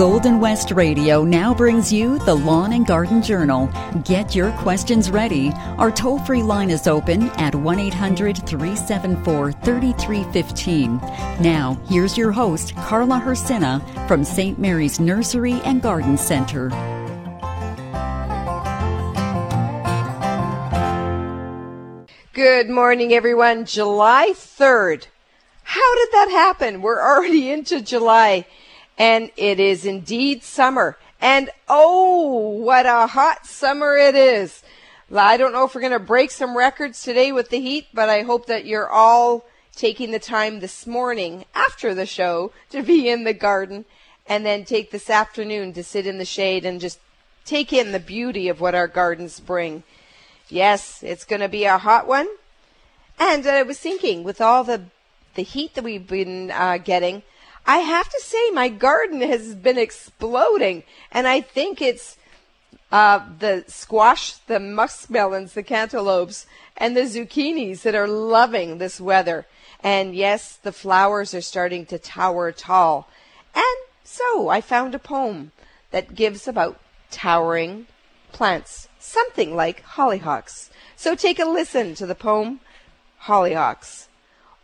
Golden West Radio now brings you the Lawn and Garden Journal. Get your questions ready. Our toll free line is open at 1 800 374 3315. Now, here's your host, Carla Hersina from St. Mary's Nursery and Garden Center. Good morning, everyone. July 3rd. How did that happen? We're already into July and it is indeed summer. And oh, what a hot summer it is. I don't know if we're going to break some records today with the heat, but I hope that you're all taking the time this morning after the show to be in the garden and then take this afternoon to sit in the shade and just take in the beauty of what our gardens bring. Yes, it's going to be a hot one. And I was thinking, with all the the heat that we've been uh, getting, I have to say my garden has been exploding, and I think it's uh, the squash, the muskmelons, the cantaloupes, and the zucchinis that are loving this weather. And yes, the flowers are starting to tower tall. And so I found a poem that gives about towering plants, something like hollyhocks. So take a listen to the poem Hollyhocks.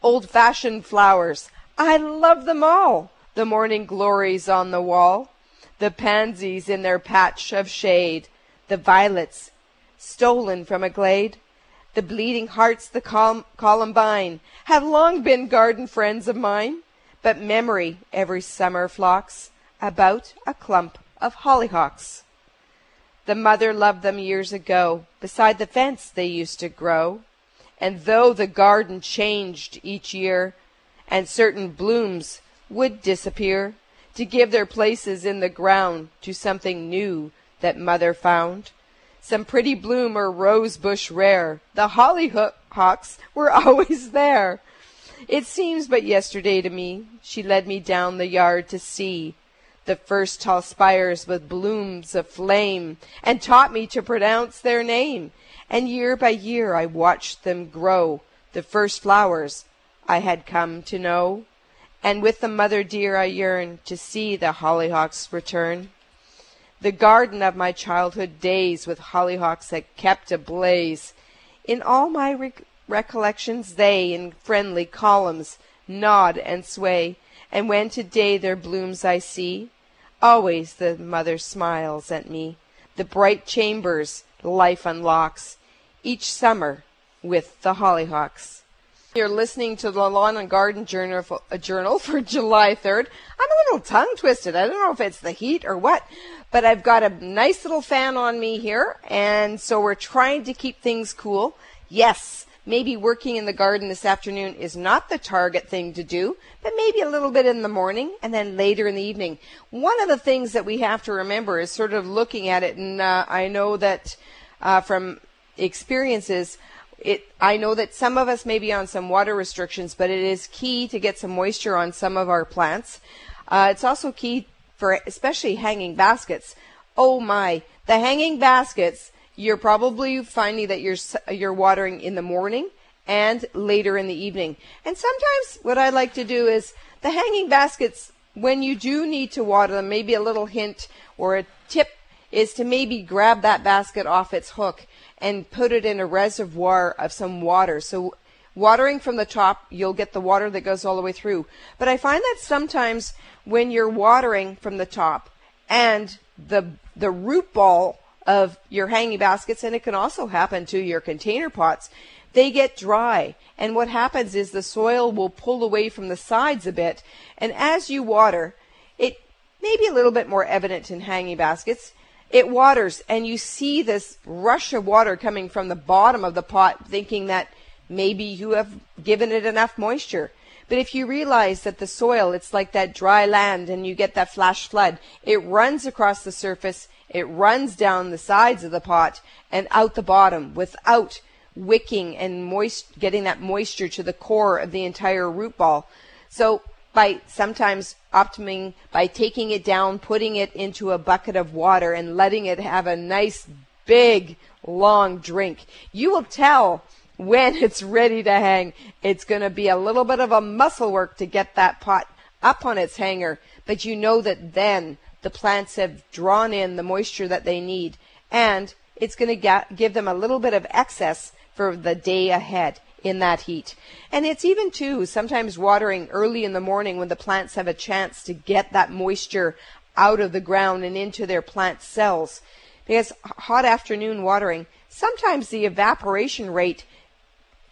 Old fashioned flowers, I love them all. The morning glories on the wall, the pansies in their patch of shade, the violets stolen from a glade, the bleeding hearts, the col- columbine, have long been garden friends of mine. But memory every summer flocks about a clump of hollyhocks. The mother loved them years ago. Beside the fence they used to grow. And though the garden changed each year, and certain blooms would disappear to give their places in the ground to something new that mother found. Some pretty bloom or rose bush rare, the hollyhocks were always there. It seems but yesterday to me she led me down the yard to see the first tall spires with blooms of flame, and taught me to pronounce their name. And year by year I watched them grow, the first flowers I had come to know, and with the mother dear I yearn to see the hollyhocks return. The garden of my childhood days with hollyhocks that kept ablaze. In all my re- recollections they in friendly columns nod and sway, and when today their blooms I see, always the mother smiles at me. The bright chambers life unlocks, each summer with the hollyhocks. You're listening to the Lawn and Garden Journal for, uh, journal for July 3rd. I'm a little tongue twisted. I don't know if it's the heat or what, but I've got a nice little fan on me here, and so we're trying to keep things cool. Yes, maybe working in the garden this afternoon is not the target thing to do, but maybe a little bit in the morning and then later in the evening. One of the things that we have to remember is sort of looking at it, and uh, I know that uh, from experiences, it I know that some of us may be on some water restrictions, but it is key to get some moisture on some of our plants. Uh, it's also key for especially hanging baskets. Oh my, the hanging baskets, you're probably finding that you're you're watering in the morning and later in the evening. And sometimes what I like to do is the hanging baskets when you do need to water them, maybe a little hint or a tip is to maybe grab that basket off its hook and put it in a reservoir of some water. So watering from the top, you'll get the water that goes all the way through. But I find that sometimes when you're watering from the top and the the root ball of your hanging baskets, and it can also happen to your container pots, they get dry. And what happens is the soil will pull away from the sides a bit. And as you water, it may be a little bit more evident in hanging baskets it waters and you see this rush of water coming from the bottom of the pot thinking that maybe you have given it enough moisture. But if you realize that the soil it's like that dry land and you get that flash flood it runs across the surface it runs down the sides of the pot and out the bottom without wicking and moist getting that moisture to the core of the entire root ball. So by sometimes optiming by taking it down, putting it into a bucket of water and letting it have a nice big long drink. You will tell when it's ready to hang. It's going to be a little bit of a muscle work to get that pot up on its hanger, but you know that then the plants have drawn in the moisture that they need, and it's going to give them a little bit of excess for the day ahead in that heat. And it's even too sometimes watering early in the morning when the plants have a chance to get that moisture out of the ground and into their plant cells. Because hot afternoon watering, sometimes the evaporation rate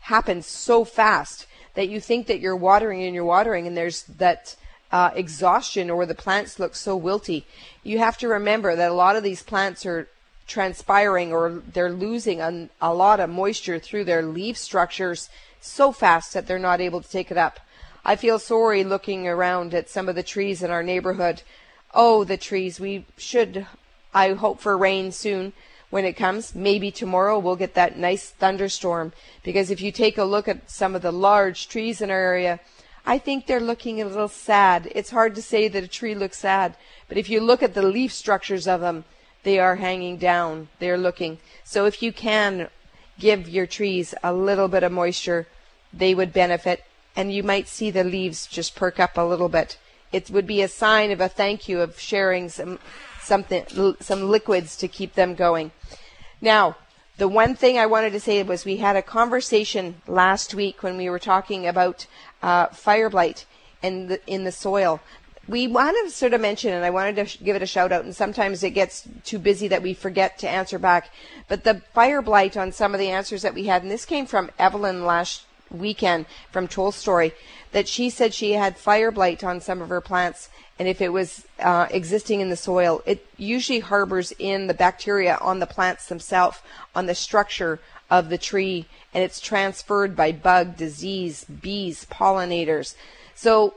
happens so fast that you think that you're watering and you're watering and there's that uh, exhaustion or the plants look so wilty. You have to remember that a lot of these plants are transpiring or they're losing a, a lot of moisture through their leaf structures so fast that they're not able to take it up. I feel sorry looking around at some of the trees in our neighborhood. Oh, the trees. We should, I hope for rain soon when it comes. Maybe tomorrow we'll get that nice thunderstorm because if you take a look at some of the large trees in our area, I think they're looking a little sad. It's hard to say that a tree looks sad, but if you look at the leaf structures of them, they are hanging down. They're looking. So if you can give your trees a little bit of moisture, they would benefit and you might see the leaves just perk up a little bit. It would be a sign of a thank you of sharing some something some liquids to keep them going. Now, the one thing I wanted to say was we had a conversation last week when we were talking about uh, fire blight in the in the soil we want to sort of mention, and I wanted to sh- give it a shout out, and sometimes it gets too busy that we forget to answer back. But the fire blight on some of the answers that we had, and this came from Evelyn last weekend from Tolstoi, that she said she had fire blight on some of her plants, and if it was uh, existing in the soil, it usually harbors in the bacteria on the plants themselves, on the structure of the tree, and it's transferred by bug, disease, bees, pollinators. So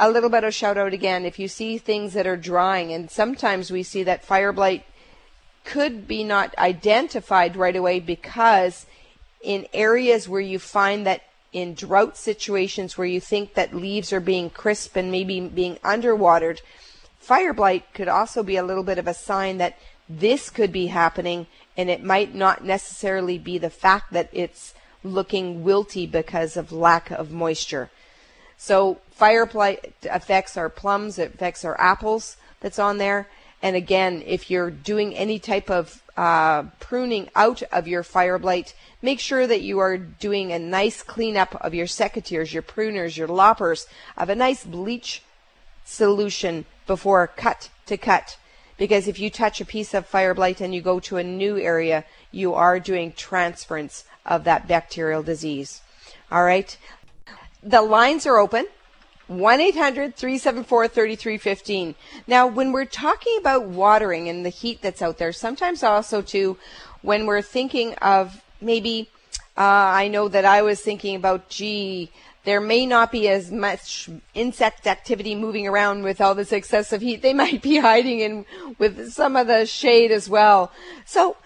a little bit of shout out again. If you see things that are drying and sometimes we see that fire blight could be not identified right away because in areas where you find that in drought situations where you think that leaves are being crisp and maybe being underwatered fire blight could also be a little bit of a sign that this could be happening and it might not necessarily be the fact that it's looking wilty because of lack of moisture so fire blight affects our plums, it affects our apples that's on there. And again, if you're doing any type of uh, pruning out of your fire blight, make sure that you are doing a nice cleanup of your secateurs, your pruners, your loppers, of a nice bleach solution before cut to cut. Because if you touch a piece of fire blight and you go to a new area, you are doing transference of that bacterial disease. All right. The lines are open. 1 800 374 3315. Now, when we're talking about watering and the heat that's out there, sometimes also, too, when we're thinking of maybe, uh, I know that I was thinking about, gee, there may not be as much insect activity moving around with all this excessive heat. They might be hiding in with some of the shade as well. So,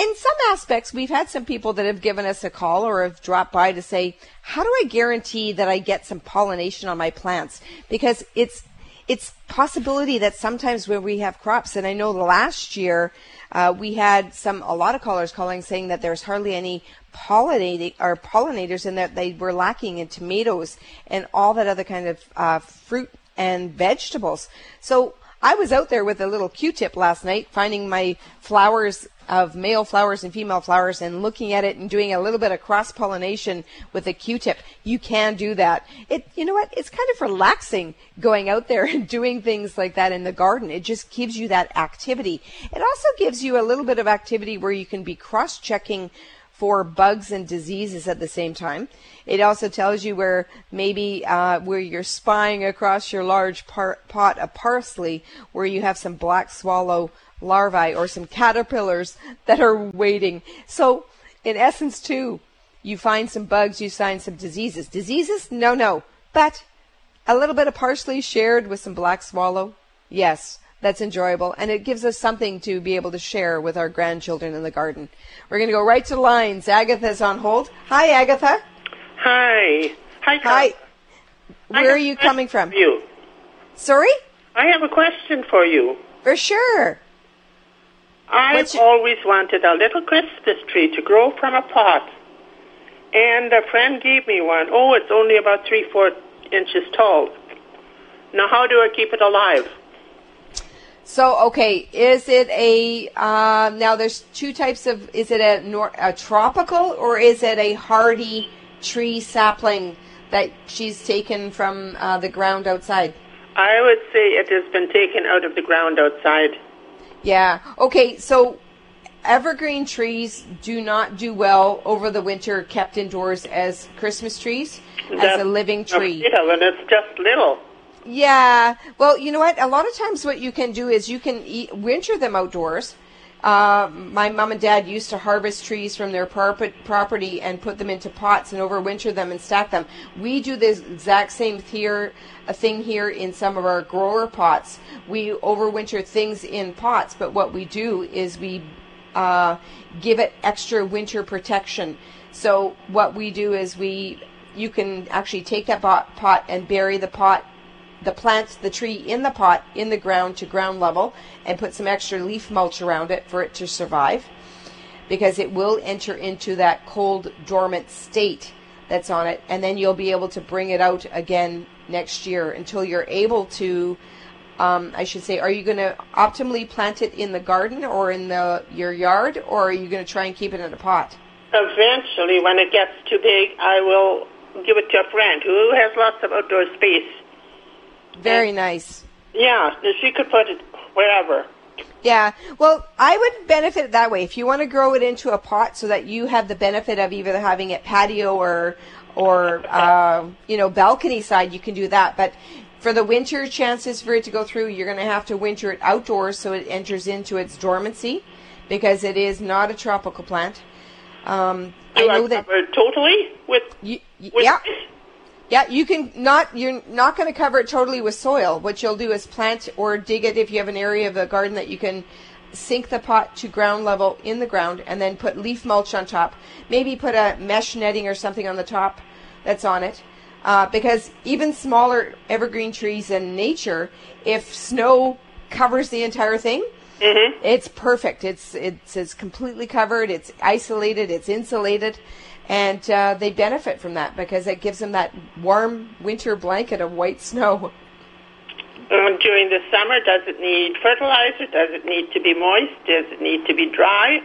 in some aspects, we've had some people that have given us a call or have dropped by to say, how do I guarantee that I get some pollination on my plants? Because it's, it's possibility that sometimes when we have crops, and I know last year, uh, we had some, a lot of callers calling saying that there's hardly any pollinating or pollinators and that they were lacking in tomatoes and all that other kind of uh, fruit and vegetables. So I was out there with a little Q-tip last night, finding my flowers of male flowers and female flowers and looking at it and doing a little bit of cross pollination with a Q-tip. You can do that. It, you know what? It's kind of relaxing going out there and doing things like that in the garden. It just gives you that activity. It also gives you a little bit of activity where you can be cross checking for bugs and diseases at the same time. It also tells you where maybe uh, where you're spying across your large par- pot of parsley, where you have some black swallow larvae or some caterpillars that are waiting. So, in essence, too, you find some bugs, you find some diseases. Diseases? No, no. But a little bit of parsley shared with some black swallow? Yes that's enjoyable and it gives us something to be able to share with our grandchildren in the garden. We're going to go right to the lines. Agatha's on hold. Hi, Agatha. Hi. Hi. Hi. Where are you coming from? You. Sorry? I have a question for you. For sure. I've your... always wanted a little Christmas tree to grow from a pot. And a friend gave me one. Oh, it's only about three, four inches tall. Now, how do I keep it alive? So, okay, is it a uh, now? There's two types of. Is it a, nor, a tropical or is it a hardy tree sapling that she's taken from uh, the ground outside? I would say it has been taken out of the ground outside. Yeah. Okay. So evergreen trees do not do well over the winter kept indoors as Christmas trees, That's as a living tree. Little, and it's just little. Yeah. Well, you know what? A lot of times, what you can do is you can eat, winter them outdoors. Uh, my mom and dad used to harvest trees from their property and put them into pots and overwinter them and stack them. We do this exact same here, thing here in some of our grower pots. We overwinter things in pots, but what we do is we uh, give it extra winter protection. So what we do is we, you can actually take that pot and bury the pot the plant the tree in the pot in the ground to ground level and put some extra leaf mulch around it for it to survive because it will enter into that cold dormant state that's on it and then you'll be able to bring it out again next year until you're able to um, I should say, are you going to optimally plant it in the garden or in the your yard, or are you going to try and keep it in a pot? Eventually, when it gets too big, I will give it to a friend who has lots of outdoor space very and, nice. Yeah, she could put it wherever. Yeah, well, I would benefit that way. If you want to grow it into a pot so that you have the benefit of either having it patio or or uh, you know balcony side, you can do that. But for the winter chances for it to go through, you're going to have to winter it outdoors so it enters into its dormancy because it is not a tropical plant. Um, I know that totally with, you, with yeah. Yeah, you can not, you're not going to cover it totally with soil. What you'll do is plant or dig it if you have an area of the garden that you can sink the pot to ground level in the ground and then put leaf mulch on top. Maybe put a mesh netting or something on the top that's on it. Uh, because even smaller evergreen trees in nature, if snow covers the entire thing, mm-hmm. it's perfect. It's, it's it's completely covered. It's isolated. It's insulated, and uh, they benefit from that because it gives them that warm winter blanket of white snow. Um, during the summer, does it need fertilizer? Does it need to be moist? Does it need to be dry?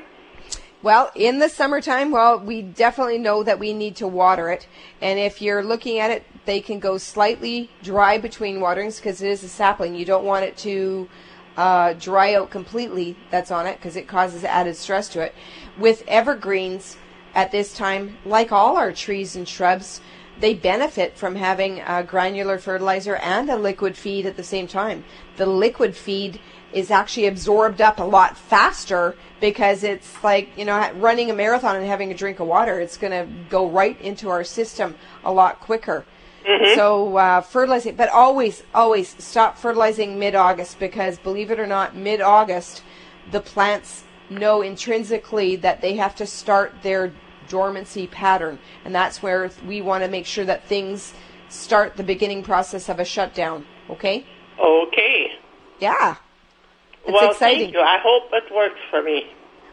Well, in the summertime, well, we definitely know that we need to water it. And if you're looking at it, they can go slightly dry between waterings because it is a sapling. You don't want it to uh, dry out completely that's on it because it causes added stress to it. With evergreens, at this time, like all our trees and shrubs, they benefit from having a granular fertilizer and a liquid feed at the same time. The liquid feed is actually absorbed up a lot faster because it's like, you know, running a marathon and having a drink of water. It's going to go right into our system a lot quicker. Mm-hmm. So uh, fertilizing, but always, always stop fertilizing mid-August because believe it or not, mid-August, the plants know intrinsically that they have to start their dormancy pattern. And that's where we want to make sure that things start the beginning process of a shutdown. Okay? Okay. Yeah. It's well, exciting. thank you. I hope it works for me.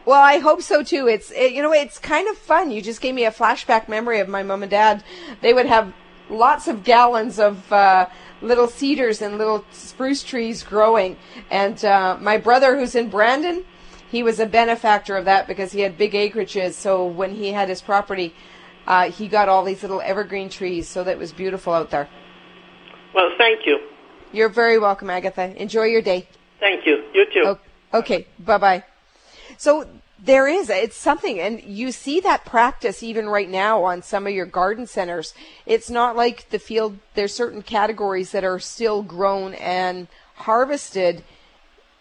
Well, I hope so too. It's it, you know it's kind of fun. You just gave me a flashback memory of my mom and dad. They would have lots of gallons of uh, little cedars and little spruce trees growing. And uh, my brother, who's in Brandon, he was a benefactor of that because he had big acreages. So when he had his property, uh, he got all these little evergreen trees. So that was beautiful out there. Well, thank you. You're very welcome, Agatha. Enjoy your day. Thank you. You too. Okay. Bye bye. So there is it's something and you see that practice even right now on some of your garden centers it's not like the field there's certain categories that are still grown and harvested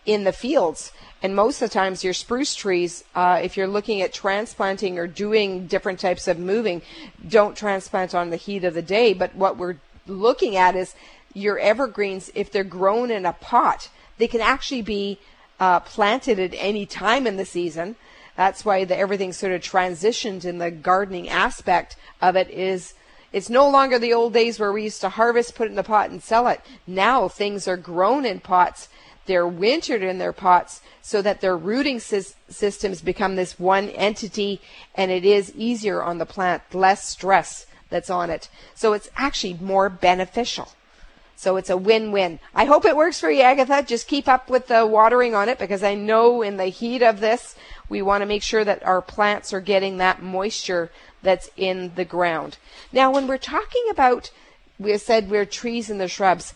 in the fields and most of the times, your spruce trees, uh, if you're looking at transplanting or doing different types of moving, don't transplant on the heat of the day. But what we're looking at is your evergreens, if they're grown in a pot, they can actually be uh, planted at any time in the season. That's why the, everything sort of transitioned in the gardening aspect of it is it's no longer the old days where we used to harvest, put it in the pot, and sell it. Now things are grown in pots they're wintered in their pots so that their rooting sy- systems become this one entity and it is easier on the plant, less stress that's on it. So it's actually more beneficial. So it's a win-win. I hope it works for you, Agatha. Just keep up with the watering on it because I know in the heat of this, we want to make sure that our plants are getting that moisture that's in the ground. Now, when we're talking about, we said we're trees and the shrubs.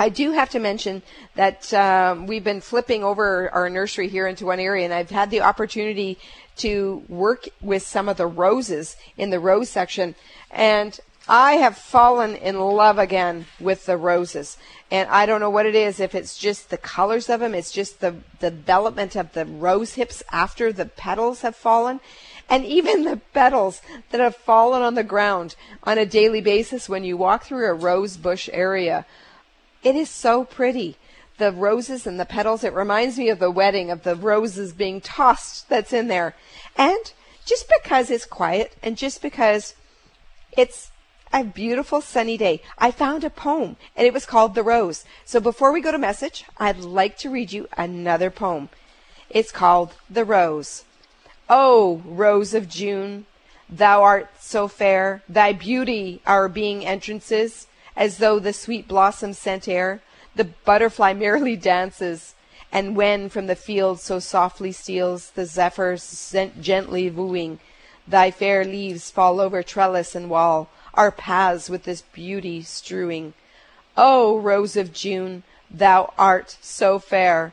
I do have to mention that um, we've been flipping over our nursery here into one area, and I've had the opportunity to work with some of the roses in the rose section. And I have fallen in love again with the roses. And I don't know what it is, if it's just the colors of them, it's just the, the development of the rose hips after the petals have fallen. And even the petals that have fallen on the ground on a daily basis when you walk through a rose bush area. It is so pretty. The roses and the petals, it reminds me of the wedding of the roses being tossed that's in there. And just because it's quiet and just because it's a beautiful sunny day. I found a poem and it was called The Rose. So before we go to message, I'd like to read you another poem. It's called The Rose. Oh, rose of June, thou art so fair, thy beauty our being entrances, as though the sweet blossom scent air, the butterfly merrily dances, and when from the field so softly steals the zephyr gently wooing, thy fair leaves fall over trellis and wall, our paths with this beauty strewing. O rose of June, thou art so fair.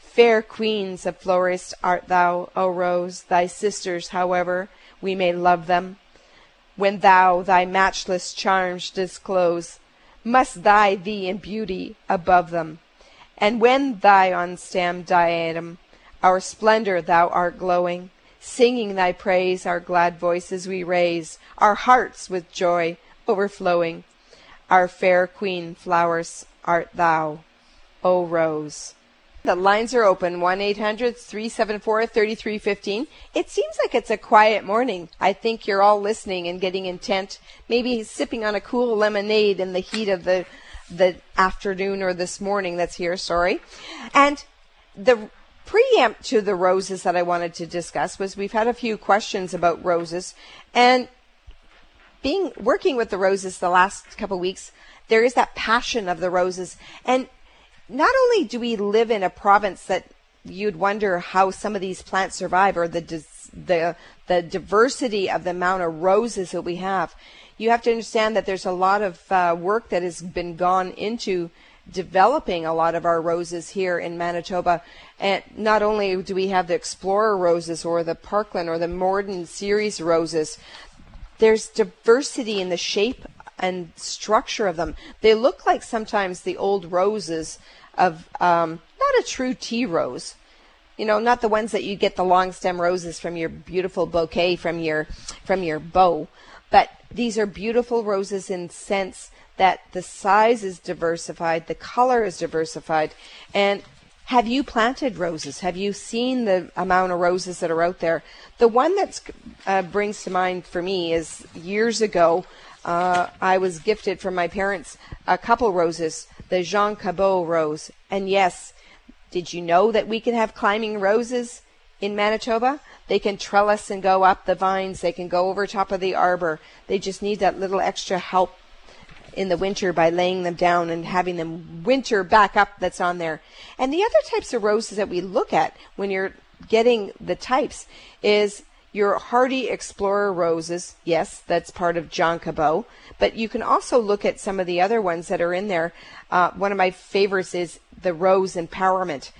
Fair queens of florists art thou, O rose, thy sisters, however, we may love them. When thou thy matchless charms disclose, must thy thee in beauty above them. And when thy stem diadem, our splendor thou art glowing, Singing thy praise, our glad voices we raise, our hearts with joy overflowing. Our fair queen flowers art thou, O Rose. The lines are open 1 800 374 3315. It seems like it's a quiet morning. I think you're all listening and getting intent, maybe sipping on a cool lemonade in the heat of the, the afternoon or this morning that's here, sorry. And the preempt to the roses that I wanted to discuss was we've had a few questions about roses and being working with the roses the last couple of weeks there is that passion of the roses and not only do we live in a province that you'd wonder how some of these plants survive or the the the diversity of the amount of roses that we have you have to understand that there's a lot of uh, work that has been gone into developing a lot of our roses here in Manitoba. And not only do we have the Explorer roses or the Parkland or the Morden series roses, there's diversity in the shape and structure of them. They look like sometimes the old roses of um, not a true tea rose. You know, not the ones that you get the long stem roses from your beautiful bouquet from your from your bow, but these are beautiful roses in sense that the size is diversified, the color is diversified, and have you planted roses? Have you seen the amount of roses that are out there? The one that uh, brings to mind for me is years ago, uh, I was gifted from my parents a couple roses, the Jean Cabot rose. And yes, did you know that we can have climbing roses in Manitoba? They can trellis and go up the vines. They can go over top of the arbor. They just need that little extra help in the winter by laying them down and having them winter back up that's on there. And the other types of roses that we look at when you're getting the types is your hardy explorer roses. Yes, that's part of Jean Cabot. But you can also look at some of the other ones that are in there. Uh, one of my favorites is the rose empowerment,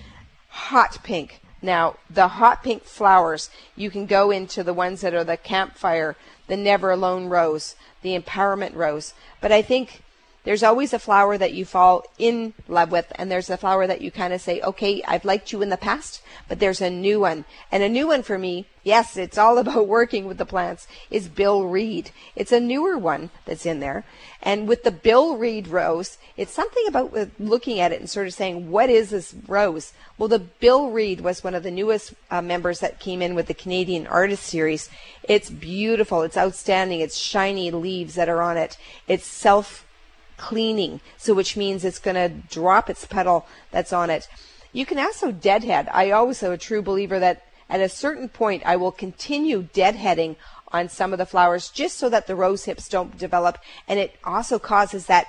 hot pink. Now, the hot pink flowers, you can go into the ones that are the campfire, the never alone rose, the empowerment rose. But I think there's always a flower that you fall in love with, and there's a flower that you kind of say, okay, I've liked you in the past, but there's a new one. And a new one for me, yes, it's all about working with the plants, is Bill Reid. It's a newer one that's in there. And with the Bill Reid rose, it's something about looking at it and sort of saying, what is this rose? Well, the Bill Reid was one of the newest uh, members that came in with the Canadian Artist Series. It's beautiful. It's outstanding. It's shiny leaves that are on it. It's self cleaning, so which means it's going to drop its petal that's on it. You can also deadhead. I always am a true believer that at a certain point I will continue deadheading on some of the flowers just so that the rose hips don't develop and it also causes that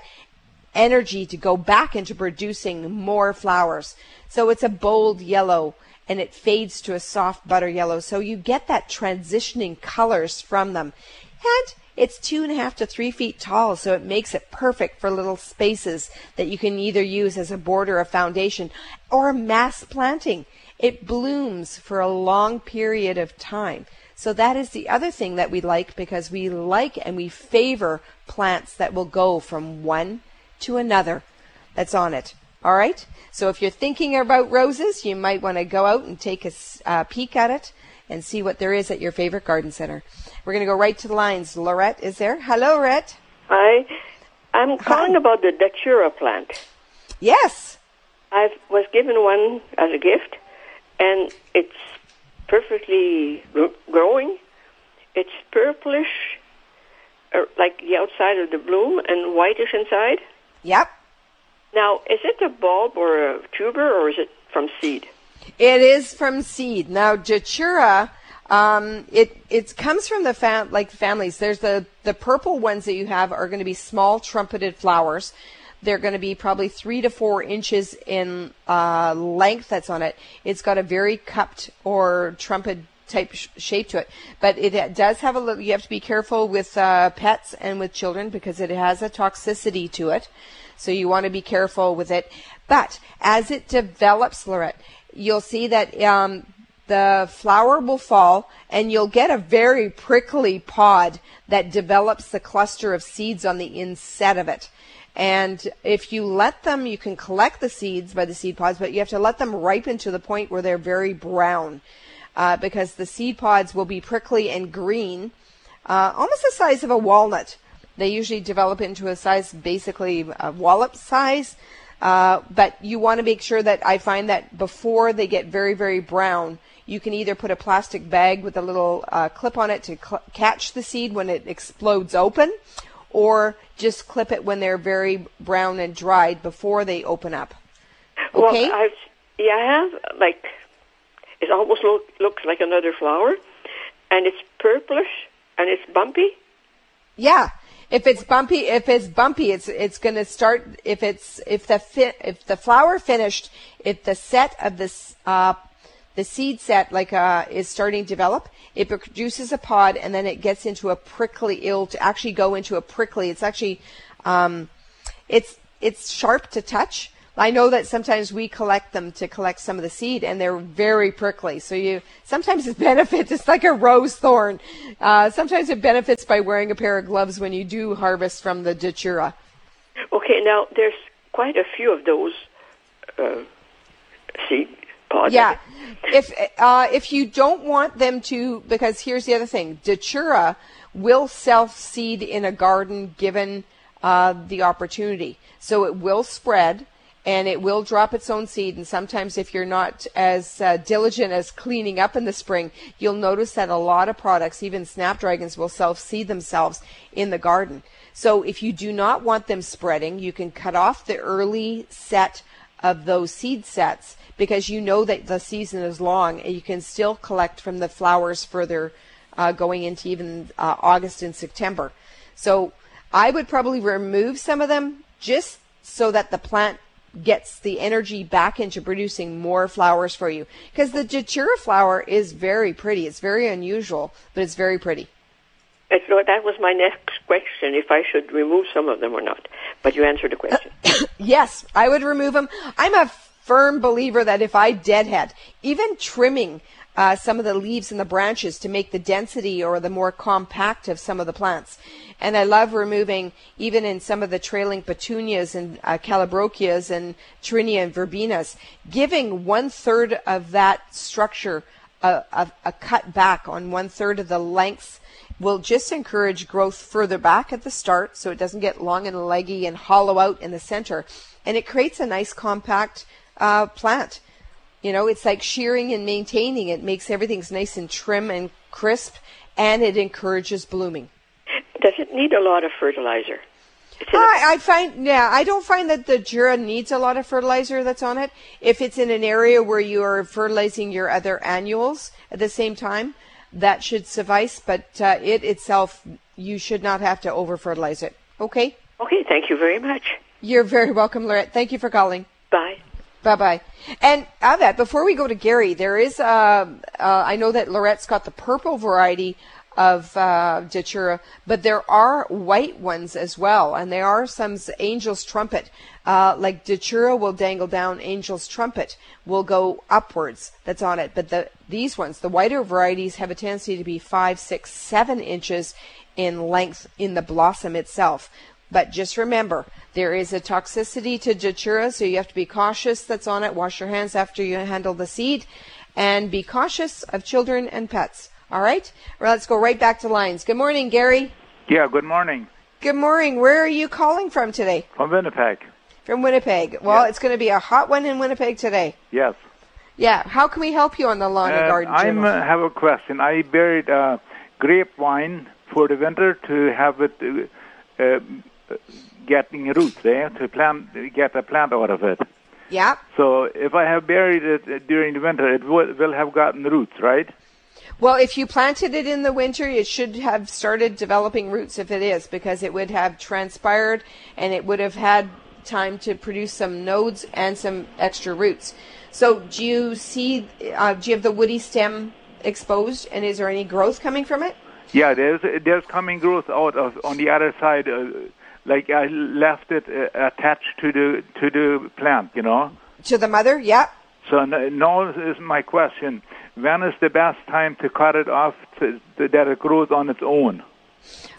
energy to go back into producing more flowers. So it's a bold yellow and it fades to a soft butter yellow. So you get that transitioning colors from them. And it's two and a half to three feet tall, so it makes it perfect for little spaces that you can either use as a border or foundation or mass planting. It blooms for a long period of time. So that is the other thing that we like because we like and we favor plants that will go from one to another that's on it. All right? So if you're thinking about roses, you might want to go out and take a uh, peek at it and see what there is at your favorite garden center. We're going to go right to the lines. Lorette is there. Hello, Lorette. Hi. I'm calling Hi. about the Datura plant. Yes. I was given one as a gift, and it's perfectly growing. It's purplish, uh, like the outside of the bloom, and whitish inside. Yep. Now, is it a bulb or a tuber, or is it from seed? It is from seed. Now, Datura, um, it it comes from the fam- like families. There's the the purple ones that you have are going to be small trumpeted flowers. They're going to be probably three to four inches in uh, length. That's on it. It's got a very cupped or trumpet type sh- shape to it, but it does have a little. You have to be careful with uh, pets and with children because it has a toxicity to it. So you want to be careful with it. But as it develops, Lorette, you'll see that um, the flower will fall and you'll get a very prickly pod that develops the cluster of seeds on the inset of it. And if you let them, you can collect the seeds by the seed pods, but you have to let them ripen to the point where they're very brown. Uh, because the seed pods will be prickly and green, uh, almost the size of a walnut. They usually develop into a size, basically a wallop size. Uh, but you want to make sure that I find that before they get very, very brown, you can either put a plastic bag with a little uh, clip on it to cl- catch the seed when it explodes open, or just clip it when they're very brown and dried before they open up. Okay? Well, I've, yeah, I have like it almost look, looks like another flower, and it's purplish and it's bumpy. Yeah, if it's bumpy, if it's bumpy, it's it's going to start. If it's if the fi- if the flower finished, if the set of this uh, the seed set like uh, is starting to develop, it produces a pod, and then it gets into a prickly. It'll actually go into a prickly. It's actually um, it's it's sharp to touch, I know that sometimes we collect them to collect some of the seed, and they're very prickly. So you sometimes it benefits. It's like a rose thorn. Uh, sometimes it benefits by wearing a pair of gloves when you do harvest from the datura. Okay, now there's quite a few of those uh, seed pods. Yeah, if uh, if you don't want them to, because here's the other thing: datura will self seed in a garden given uh, the opportunity, so it will spread and it will drop its own seed. And sometimes, if you're not as uh, diligent as cleaning up in the spring, you'll notice that a lot of products, even snapdragons, will self seed themselves in the garden. So, if you do not want them spreading, you can cut off the early set of those seed sets because you know that the season is long and you can still collect from the flowers further uh, going into even uh, August and September. So, I would probably remove some of them just so that the plant gets the energy back into producing more flowers for you. Because the Datura flower is very pretty. It's very unusual, but it's very pretty. So that was my next question, if I should remove some of them or not. But you answered the question. yes, I would remove them. I'm a firm believer that if I deadhead, even trimming uh, some of the leaves and the branches to make the density or the more compact of some of the plants. And I love removing, even in some of the trailing petunias and uh, calibrachoas and Torenia and verbenas, giving one third of that structure a, a, a cut back on one third of the length will just encourage growth further back at the start so it doesn't get long and leggy and hollow out in the center. And it creates a nice compact uh, plant. You know, it's like shearing and maintaining. It makes everything's nice and trim and crisp, and it encourages blooming. Does it need a lot of fertilizer? I, I find, yeah, I don't find that Datura needs a lot of fertilizer that's on it. If it's in an area where you are fertilizing your other annuals at the same time, that should suffice. But uh, it itself, you should not have to over fertilize it. Okay? Okay, thank you very much. You're very welcome, Lorette. Thank you for calling. Bye. Bye bye. And Avet, before we go to Gary, there is, uh, uh, I know that Lorette's got the purple variety of uh, Datura, but there are white ones as well, and there are some Angel's Trumpet. Uh, like Datura will dangle down, Angel's Trumpet will go upwards. That's on it. But the these ones, the whiter varieties, have a tendency to be five, six, seven inches in length in the blossom itself. But just remember, there is a toxicity to Datura, so you have to be cautious that's on it. Wash your hands after you handle the seed, and be cautious of children and pets. All right? Well, let's go right back to lines. Good morning, Gary. Yeah, good morning. Good morning. Where are you calling from today? From Winnipeg. From Winnipeg. Well, it's going to be a hot one in Winnipeg today. Yes. Yeah. How can we help you on the lawn uh, and garden? I uh, have a question. I buried uh, grapevine for the winter to have it uh, uh getting roots there to plant get a plant out of it. Yeah. So if I have buried it during the winter, it will, will have gotten roots, right? Well, if you planted it in the winter, it should have started developing roots if it is, because it would have transpired and it would have had time to produce some nodes and some extra roots. So, do you see? Uh, do you have the woody stem exposed, and is there any growth coming from it? Yeah, there's there's coming growth out of on the other side. Uh, like I left it uh, attached to the to the plant, you know. To the mother, yeah. So now is my question: when is the best time to cut it off to, to, that it grows on its own?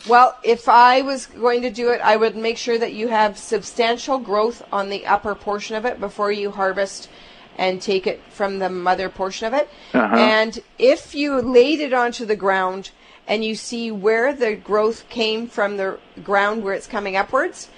Well, if I was going to do it, I would make sure that you have substantial growth on the upper portion of it before you harvest and take it from the mother portion of it. Uh-huh. And if you laid it onto the ground and you see where the growth came from the ground where it's coming upwards,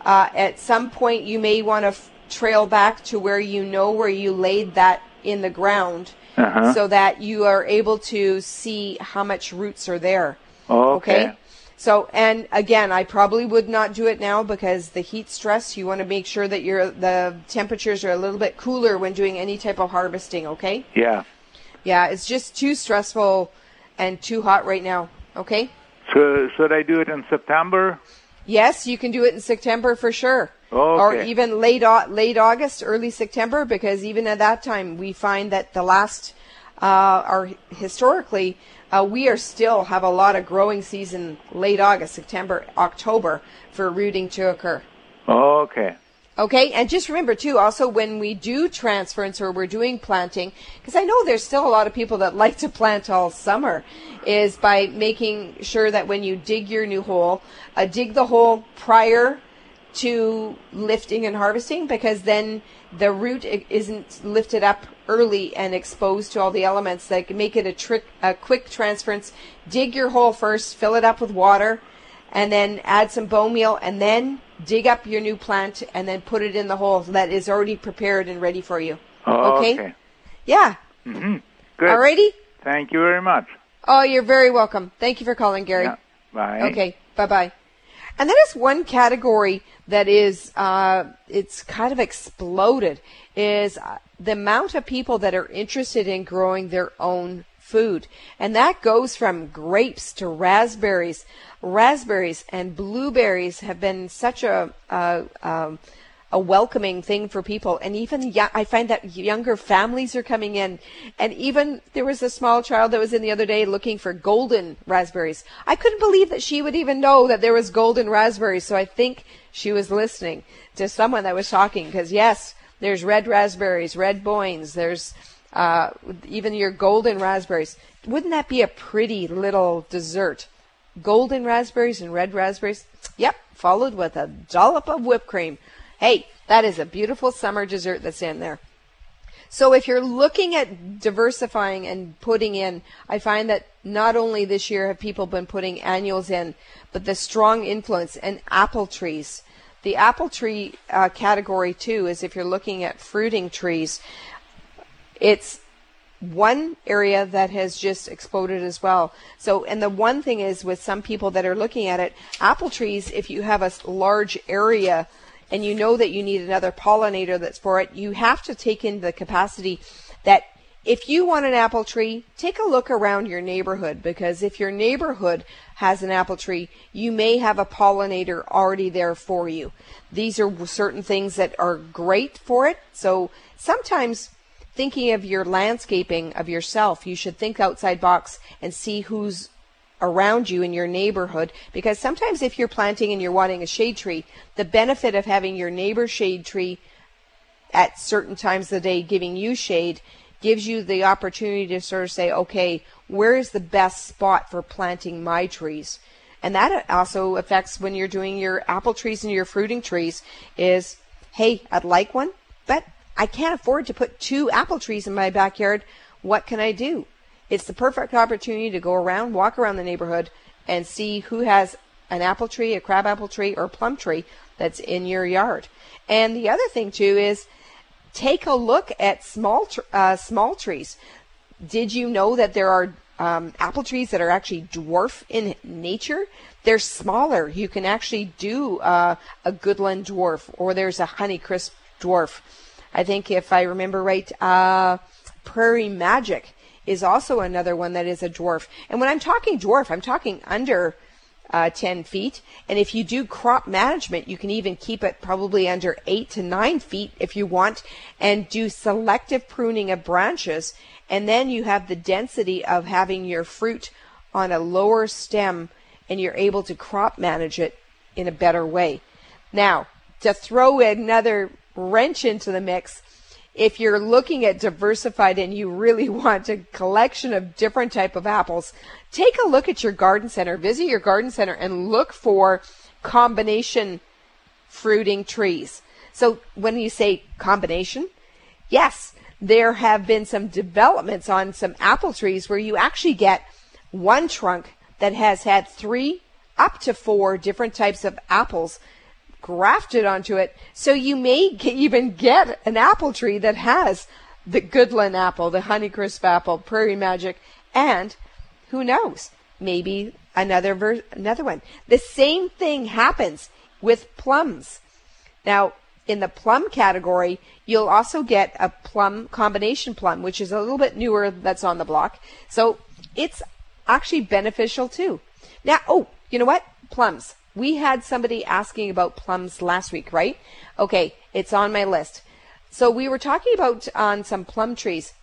uh, at some point you may want to f- trail back to where you know where you laid that in the ground uh-huh. so that you are able to see how much roots are there. Oh, okay. okay. So, and again, I probably would not do it now because the heat stress, you want to make sure that your the temperatures are a little bit cooler when doing any type of harvesting, okay? Yeah. Yeah, it's just too stressful and too hot right now, okay? So, should I do it in September? Yes, you can do it in September for sure. Okay. Or even late late August, early September, because even at that time we find that the last uh, are historically uh, we are still have a lot of growing season late August, September, October for rooting to occur. Okay. Okay, and just remember too, also when we do transference or we're doing planting, because I know there's still a lot of people that like to plant all summer, is by making sure that when you dig your new hole, uh, dig the hole prior to lifting and harvesting, because then the root isn't lifted up early and exposed to all the elements that make it a trick, a quick transference. Dig your hole first, fill it up with water, and then add some bone meal, and then dig up your new plant, and then put it in the hole that is already prepared and ready for you. Oh, okay? okay. Yeah. Mm-hmm. Good. Alrighty. Thank you very much. Oh, you're very welcome. Thank you for calling, Gary. Yeah. Bye. Okay. Bye bye. And that is one category that is uh, it's kind of exploded is uh, the amount of people that are interested in growing their own food. And that goes from grapes to raspberries. Raspberries and blueberries have been such a, a, um, a welcoming thing for people. And even I find that younger families are coming in. And even there was a small child that was in the other day looking for golden raspberries. I couldn't believe that she would even know that there was golden raspberries. So I think she was listening to someone that was talking because yes, there's red raspberries, red boynes. There's uh, even your golden raspberries. Wouldn't that be a pretty little dessert? Golden raspberries and red raspberries. Yep, followed with a dollop of whipped cream. Hey, that is a beautiful summer dessert that's in there. So if you're looking at diversifying and putting in, I find that not only this year have people been putting annuals in, but the strong influence and apple trees. The apple tree uh, category too is if you're looking at fruiting trees, it's one area that has just exploded as well. So, and the one thing is with some people that are looking at it, apple trees, if you have a large area and you know that you need another pollinator that's for it, you have to take in the capacity that if you want an apple tree, take a look around your neighborhood because if your neighborhood has an apple tree, you may have a pollinator already there for you. These are certain things that are great for it. So sometimes thinking of your landscaping of yourself, you should think outside box and see who's around you in your neighborhood because sometimes if you're planting and you're wanting a shade tree, the benefit of having your neighbor's shade tree at certain times of the day giving you shade gives you the opportunity to sort of say, okay, where is the best spot for planting my trees? And that also affects when you're doing your apple trees and your fruiting trees is, hey, I'd like one, but I can't afford to put two apple trees in my backyard. What can I do? It's the perfect opportunity to go around, walk around the neighborhood and see who has an apple tree, a crab apple tree, or plum tree that's in your yard. And the other thing too is take a look at small uh, small trees. Did you know that there are um, apple trees that are actually dwarf in nature? They're smaller. You can actually do uh, a Goodland dwarf, or there's a Honeycrisp dwarf. I think if I remember right, uh, Prairie Magic is also another one that is a dwarf. And when I'm talking dwarf, I'm talking under uh, 10 feet. And if you do crop management, you can even keep it probably under 8 to 9 feet if you want and do selective pruning of branches. And then you have the density of having your fruit on a lower stem and you're able to crop manage it in a better way. Now, to throw another wrench into the mix, if you're looking at diversified and you really want a collection of different type of apples, take a look at your garden center. Visit your garden center and look for combination fruiting trees. So when you say combination, yes, there have been some developments on some apple trees where you actually get one trunk that has had three up to four different types of apples grafted onto it. So you may even get an apple tree that has the Goodland apple, the Honeycrisp apple, Prairie Magic, and who knows, maybe another ver- another one. The same thing happens with plums. Now, in the plum category, you'll also get a plum combination plum, which is a little bit newer that's on the block. So it's actually beneficial too. Now, oh, you know what? Plums. We had somebody asking about plums last week, right? Okay, it's on my list. So we were talking about on some plum trees.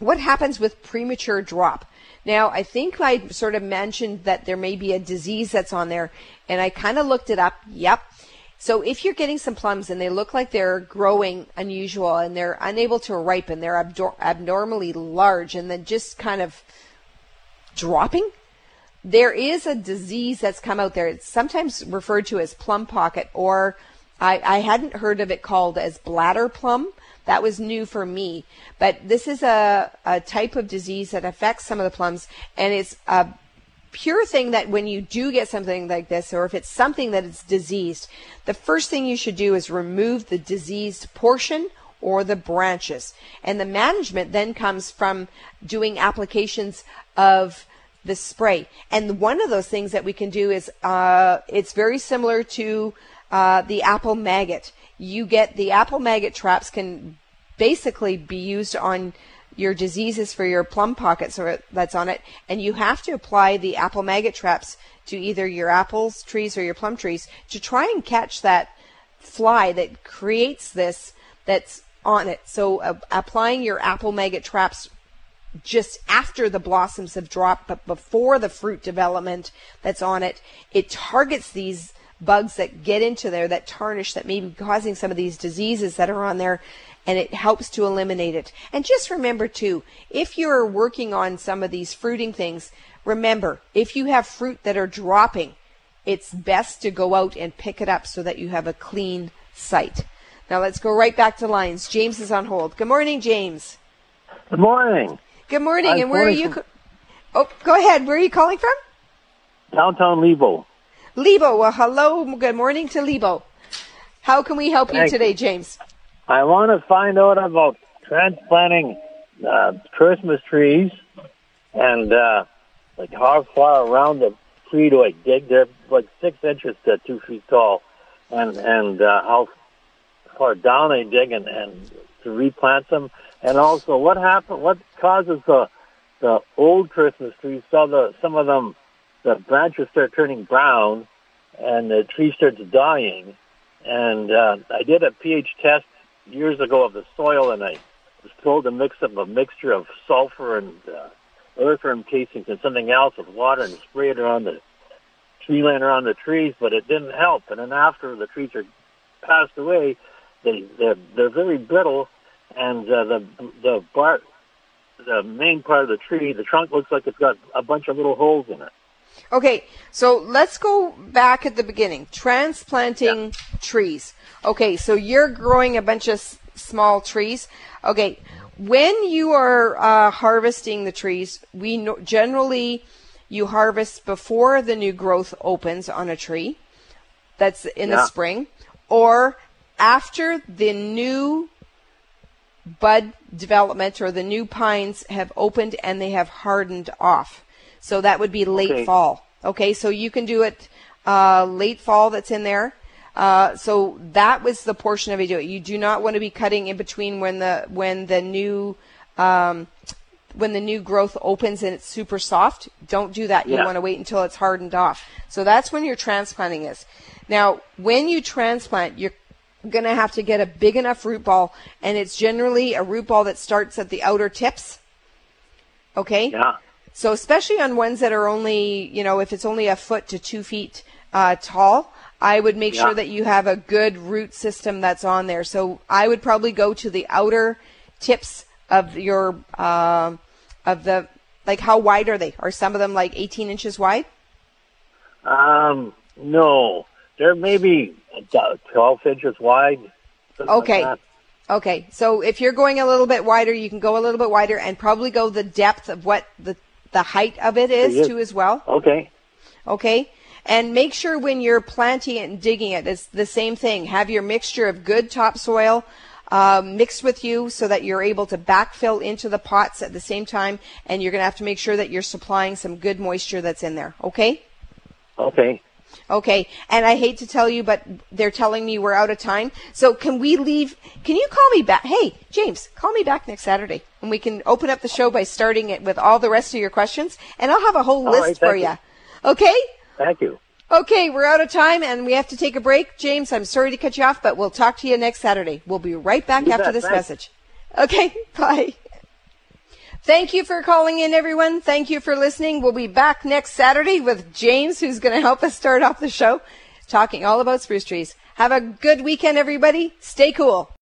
What happens with premature drop? Now, I think I sort of mentioned that there may be a disease that's on there, and I kind of looked it up. Yep. So if you're getting some plums and they look like they're growing unusual and they're unable to ripen, they're abdor- abnormally large and then just kind of dropping, there is a disease that's come out there. It's sometimes referred to as plum pocket, or I, I hadn't heard of it called as bladder plum. That was new for me. But this is a, a type of disease that affects some of the plums, and it's a pure thing that when you do get something like this, or if it's something that is diseased, the first thing you should do is remove the diseased portion or the branches. And the management then comes from doing applications of the spray. And one of those things that we can do is uh, it's very similar to uh, the apple maggot. You get the apple maggot traps can basically be used on your diseases for your plum pockets or that's on it, and you have to apply the apple maggot traps to either your apples trees or your plum trees to try and catch that fly that creates this that's on it. So uh, applying your apple maggot traps just after the blossoms have dropped, but before the fruit development that's on it, it targets these bugs that get into there that tarnish that may be causing some of these diseases that are on there and it helps to eliminate it. And just remember too, if you're working on some of these fruiting things, remember, if you have fruit that are dropping, it's best to go out and pick it up so that you have a clean site. Now let's go right back to lines. James is on hold. Good morning, James. Good morning. Good morning. I'm and where are you? Co- oh, go ahead. Where are you calling from? Downtown Lebo. Lebo. Well, hello. Good morning to Lebo. How can we help Thanks. you today, James? I want to find out about transplanting uh, Christmas trees and uh, like how far around the tree do I dig? They're like six inches to two feet tall, and and uh, how far down I dig and, and to replant them And also, what happen? What causes the the old Christmas trees? So the some of them, the branches start turning brown, and the tree starts dying. And uh, I did a pH test years ago of the soil, and I was told to mix up a mixture of sulfur and uh, earthworm casings and something else with water and spray it around the tree line around the trees, but it didn't help. And then after the trees are passed away, they they're, they're very brittle, and uh, the the bark, the main part of the tree, the trunk looks like it's got a bunch of little holes in it. Okay, so let's go back at the beginning. Transplanting yeah. trees. Okay, so you're growing a bunch of s- small trees. Okay, when you are uh, harvesting the trees, we no- generally you harvest before the new growth opens on a tree. That's in yeah. the spring, or after the new bud development or the new pines have opened and they have hardened off. So that would be late okay. fall. Okay, so you can do it uh, late fall that's in there. Uh, so that was the portion of it. You do not want to be cutting in between when the when the new um, when the new growth opens and it's super soft. Don't do that. You yeah. want to wait until it's hardened off. So that's when your transplanting is. Now, when you transplant, you're going to have to get a big enough root ball, and it's generally a root ball that starts at the outer tips. Okay. Yeah. So especially on ones that are only, you know, if it's only a foot to two feet uh, tall, I would make yeah. sure that you have a good root system that's on there. So I would probably go to the outer tips of your uh, of the like how wide are they? Are some of them like 18 inches wide? Um, no, they're maybe 12 inches wide. Okay. Like okay. So if you're going a little bit wider, you can go a little bit wider and probably go the depth of what the the height of it is, too as well. Okay. Okay. And make sure when you're planting it and digging it, it's the same thing. Have your mixture of good topsoil uh, mixed with you so that you're able to backfill into the pots at the same time. And you're going to have to make sure that you're supplying some good moisture that's in there. Okay? Okay. Okay. And I hate to tell you, but they're telling me we're out of time. So can we leave? Can you call me back? Hey, James, call me back next Saturday and we can open up the show by starting it with all the rest of your questions and I'll have a whole all list right, for you. you. Okay? Thank you. Okay, we're out of time and we have to take a break. James, I'm sorry to cut you off, but we'll talk to you next Saturday. We'll be right back you after bet. this Thanks. message. Okay, bye. Thank you for calling in, everyone. Thank you for listening. We'll be back next Saturday with James, who's going to help us start off the show, talking all about spruce trees. Have a good weekend, everybody. Stay cool.